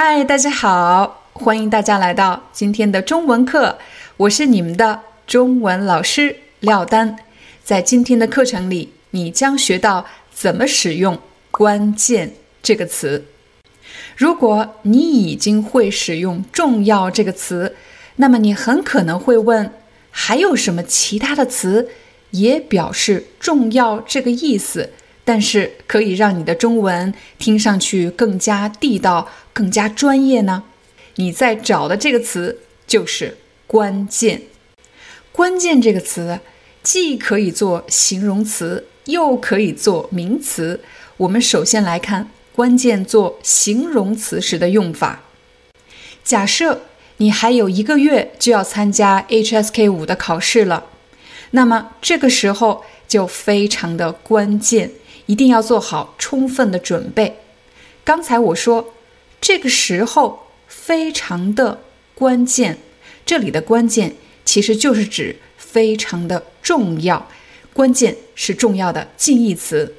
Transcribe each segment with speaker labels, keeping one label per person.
Speaker 1: 嗨，大家好，欢迎大家来到今天的中文课，我是你们的中文老师廖丹。在今天的课程里，你将学到怎么使用“关键”这个词。如果你已经会使用“重要”这个词，那么你很可能会问：还有什么其他的词也表示“重要”这个意思？但是可以让你的中文听上去更加地道、更加专业呢？你在找的这个词就是“关键”。关键这个词既可以做形容词，又可以做名词。我们首先来看“关键”做形容词时的用法。假设你还有一个月就要参加 HSK 五的考试了，那么这个时候就非常的关键。一定要做好充分的准备。刚才我说，这个时候非常的关键，这里的关键其实就是指非常的重要，关键是重要的近义词。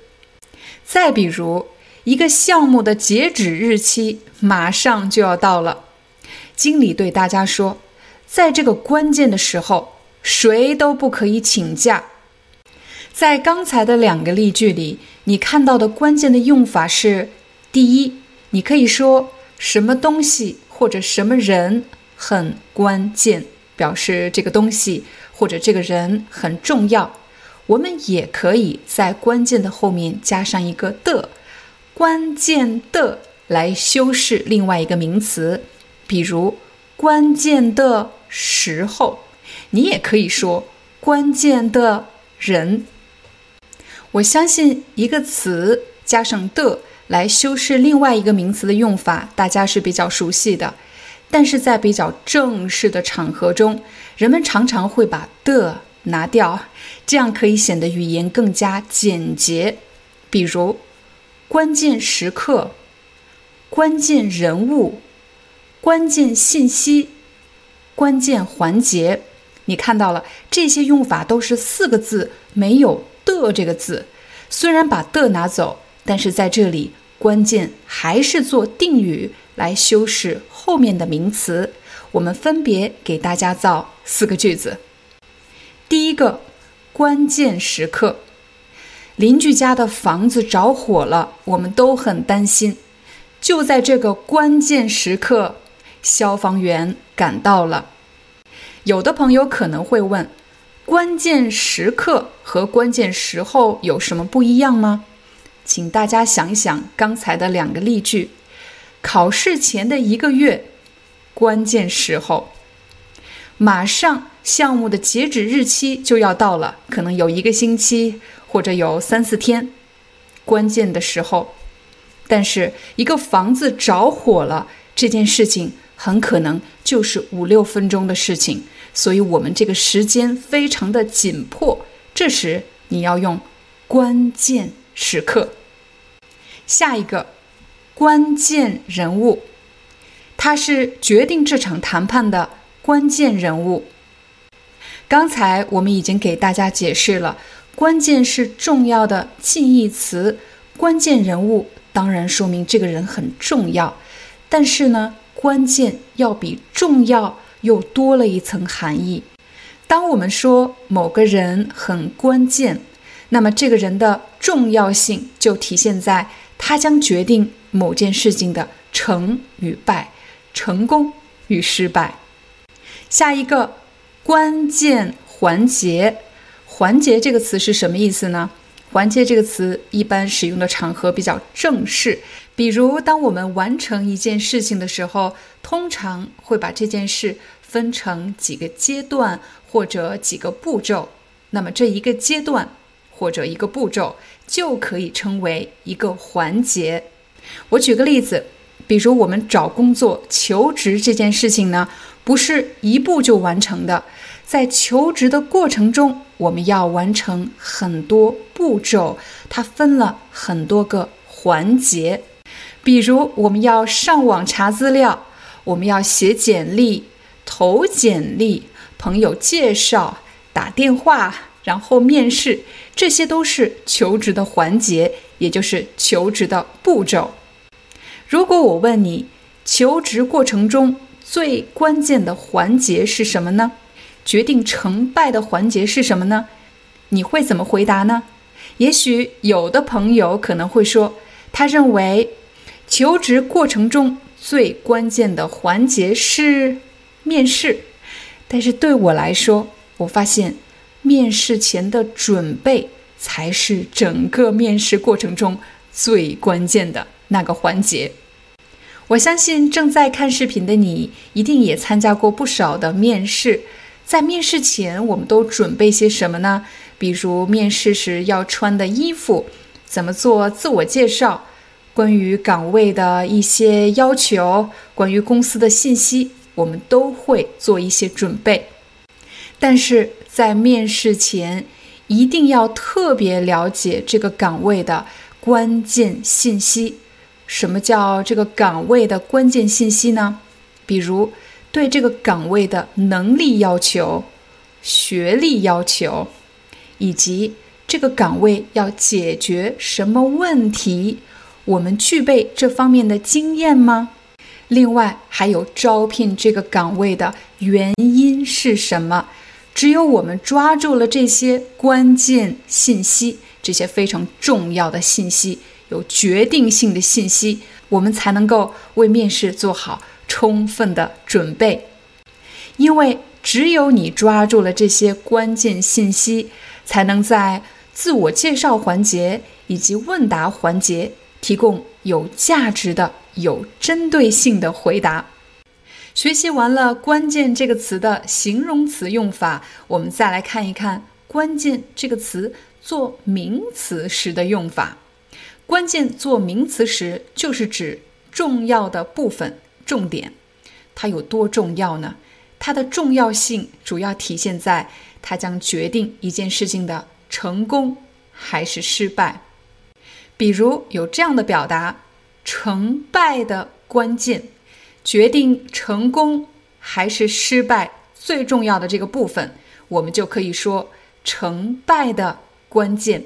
Speaker 1: 再比如，一个项目的截止日期马上就要到了，经理对大家说，在这个关键的时候，谁都不可以请假。在刚才的两个例句里，你看到的关键的用法是：第一，你可以说什么东西或者什么人很关键，表示这个东西或者这个人很重要。我们也可以在关键的后面加上一个的，关键的来修饰另外一个名词，比如关键的时候。你也可以说关键的人。我相信一个词加上的来修饰另外一个名词的用法，大家是比较熟悉的。但是在比较正式的场合中，人们常常会把的拿掉，这样可以显得语言更加简洁。比如关键时刻、关键人物、关键信息、关键环节，你看到了这些用法都是四个字，没有。的这个字，虽然把的拿走，但是在这里关键还是做定语来修饰后面的名词。我们分别给大家造四个句子。第一个，关键时刻，邻居家的房子着火了，我们都很担心。就在这个关键时刻，消防员赶到了。有的朋友可能会问。关键时刻和关键时候有什么不一样吗？请大家想一想刚才的两个例句：考试前的一个月，关键时候；马上项目的截止日期就要到了，可能有一个星期或者有三四天，关键的时候。但是一个房子着火了，这件事情很可能就是五六分钟的事情。所以，我们这个时间非常的紧迫，这时你要用关键时刻。下一个关键人物，他是决定这场谈判的关键人物。刚才我们已经给大家解释了，关键是重要的近义词，关键人物当然说明这个人很重要，但是呢，关键要比重要。又多了一层含义。当我们说某个人很关键，那么这个人的重要性就体现在他将决定某件事情的成与败、成功与失败。下一个关键环节，环节这个词是什么意思呢？环节这个词一般使用的场合比较正式，比如当我们完成一件事情的时候，通常会把这件事分成几个阶段或者几个步骤，那么这一个阶段或者一个步骤就可以称为一个环节。我举个例子，比如我们找工作、求职这件事情呢，不是一步就完成的，在求职的过程中，我们要完成很多步骤，它分了很多个环节。比如我们要上网查资料，我们要写简历、投简历、朋友介绍、打电话，然后面试，这些都是求职的环节，也就是求职的步骤。如果我问你，求职过程中最关键的环节是什么呢？决定成败的环节是什么呢？你会怎么回答呢？也许有的朋友可能会说，他认为求职过程中最关键的环节是面试。但是对我来说，我发现面试前的准备才是整个面试过程中最关键的。那个环节，我相信正在看视频的你一定也参加过不少的面试。在面试前，我们都准备些什么呢？比如面试时要穿的衣服，怎么做自我介绍，关于岗位的一些要求，关于公司的信息，我们都会做一些准备。但是在面试前，一定要特别了解这个岗位的关键信息。什么叫这个岗位的关键信息呢？比如对这个岗位的能力要求、学历要求，以及这个岗位要解决什么问题，我们具备这方面的经验吗？另外，还有招聘这个岗位的原因是什么？只有我们抓住了这些关键信息，这些非常重要的信息。有决定性的信息，我们才能够为面试做好充分的准备。因为只有你抓住了这些关键信息，才能在自我介绍环节以及问答环节提供有价值的、有针对性的回答。学习完了“关键”这个词的形容词用法，我们再来看一看“关键”这个词做名词时的用法。关键做名词时，就是指重要的部分、重点。它有多重要呢？它的重要性主要体现在它将决定一件事情的成功还是失败。比如有这样的表达：成败的关键，决定成功还是失败最重要的这个部分，我们就可以说成败的关键。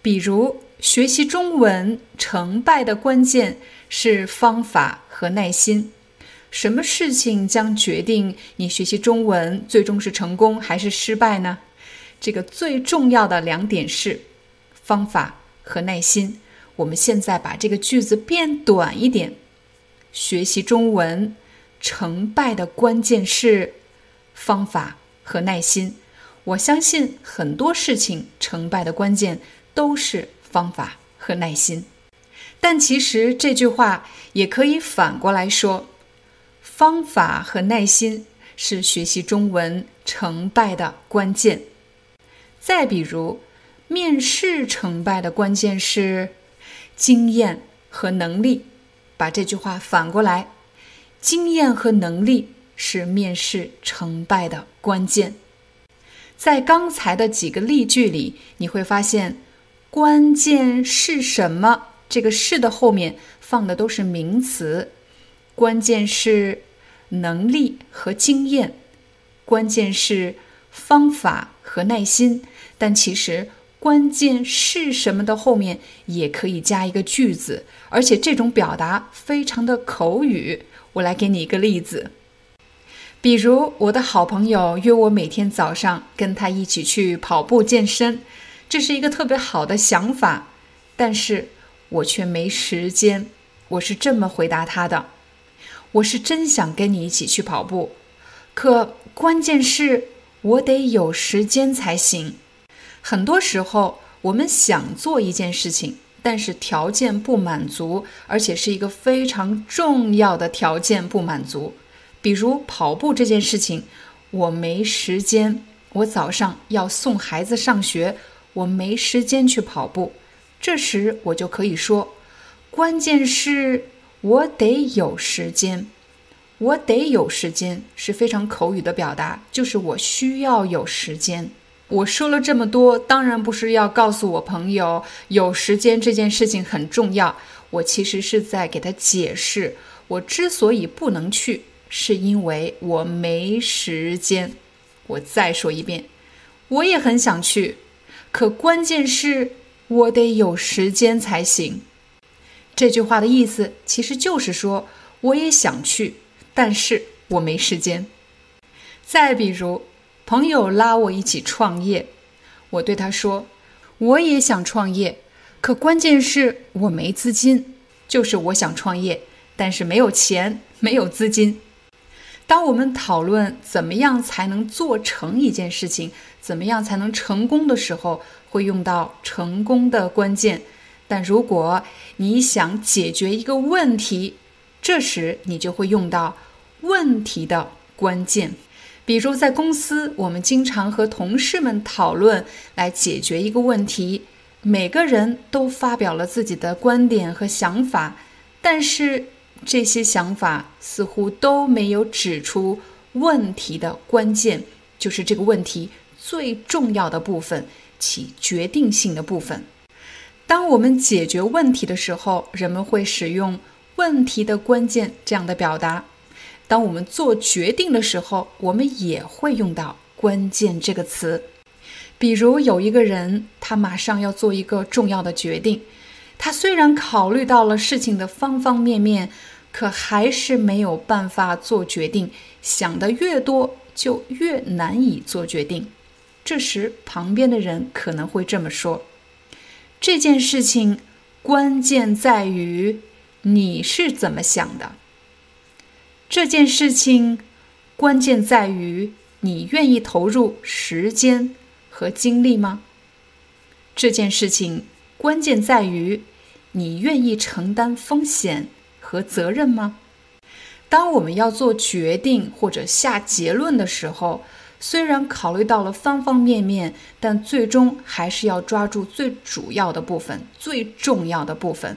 Speaker 1: 比如。学习中文成败的关键是方法和耐心。什么事情将决定你学习中文最终是成功还是失败呢？这个最重要的两点是方法和耐心。我们现在把这个句子变短一点：学习中文成败的关键是方法和耐心。我相信很多事情成败的关键都是。方法和耐心，但其实这句话也可以反过来说：方法和耐心是学习中文成败的关键。再比如，面试成败的关键是经验和能力。把这句话反过来，经验和能力是面试成败的关键。在刚才的几个例句里，你会发现。关键是什么？这个“是”的后面放的都是名词。关键是能力和经验，关键是方法和耐心。但其实“关键是什么”的后面也可以加一个句子，而且这种表达非常的口语。我来给你一个例子，比如我的好朋友约我每天早上跟他一起去跑步健身。这是一个特别好的想法，但是我却没时间。我是这么回答他的：“我是真想跟你一起去跑步，可关键是我得有时间才行。”很多时候，我们想做一件事情，但是条件不满足，而且是一个非常重要的条件不满足。比如跑步这件事情，我没时间，我早上要送孩子上学，我没时间去跑步。这时我就可以说，关键是我得有时间，我得有时间是非常口语的表达，就是我需要有时间。我说了这么多，当然不是要告诉我朋友有时间这件事情很重要。我其实是在给他解释，我之所以不能去，是因为我没时间。我再说一遍，我也很想去，可关键是我得有时间才行。这句话的意思其实就是说，我也想去，但是我没时间。再比如。朋友拉我一起创业，我对他说：“我也想创业，可关键是我没资金。就是我想创业，但是没有钱，没有资金。”当我们讨论怎么样才能做成一件事情，怎么样才能成功的时候，会用到成功的关键。但如果你想解决一个问题，这时你就会用到问题的关键。比如在公司，我们经常和同事们讨论来解决一个问题，每个人都发表了自己的观点和想法，但是这些想法似乎都没有指出问题的关键，就是这个问题最重要的部分，起决定性的部分。当我们解决问题的时候，人们会使用“问题的关键”这样的表达。当我们做决定的时候，我们也会用到“关键”这个词。比如，有一个人，他马上要做一个重要的决定，他虽然考虑到了事情的方方面面，可还是没有办法做决定。想的越多，就越难以做决定。这时，旁边的人可能会这么说：“这件事情关键在于你是怎么想的。”这件事情关键在于你愿意投入时间和精力吗？这件事情关键在于你愿意承担风险和责任吗？当我们要做决定或者下结论的时候，虽然考虑到了方方面面，但最终还是要抓住最主要的部分、最重要的部分。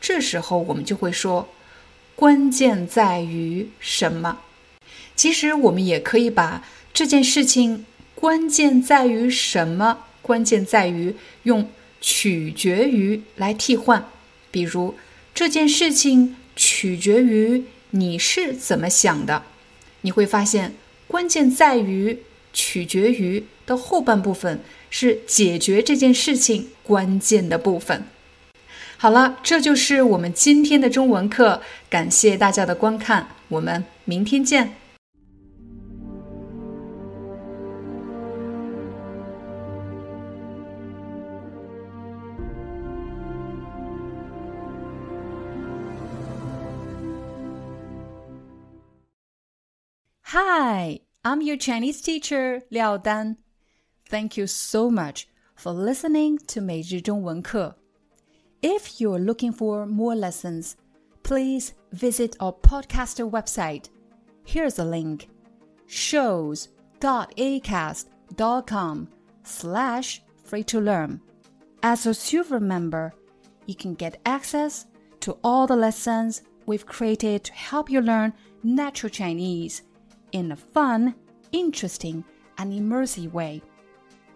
Speaker 1: 这时候我们就会说。关键在于什么？其实我们也可以把这件事情“关键在于什么”“关键在于”用“取决于”来替换。比如这件事情取决于你是怎么想的，你会发现“关键在于”“取决于”的后半部分是解决这件事情关键的部分。好了，这就是我们今天的中文课。感谢大家的观看，我们明天见。Hi, I'm your Chinese teacher Liao Dan. Thank you so much for listening to 每日中文课。 If you're looking for more lessons, please visit our podcaster website. Here's a link shows.acast.com slash free to learn. As a silver member, you can get access to all the lessons we've created to help you learn natural Chinese in a fun, interesting, and immersive way.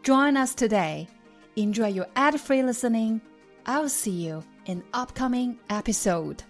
Speaker 1: Join us today. Enjoy your ad free listening I'll see you in upcoming episode.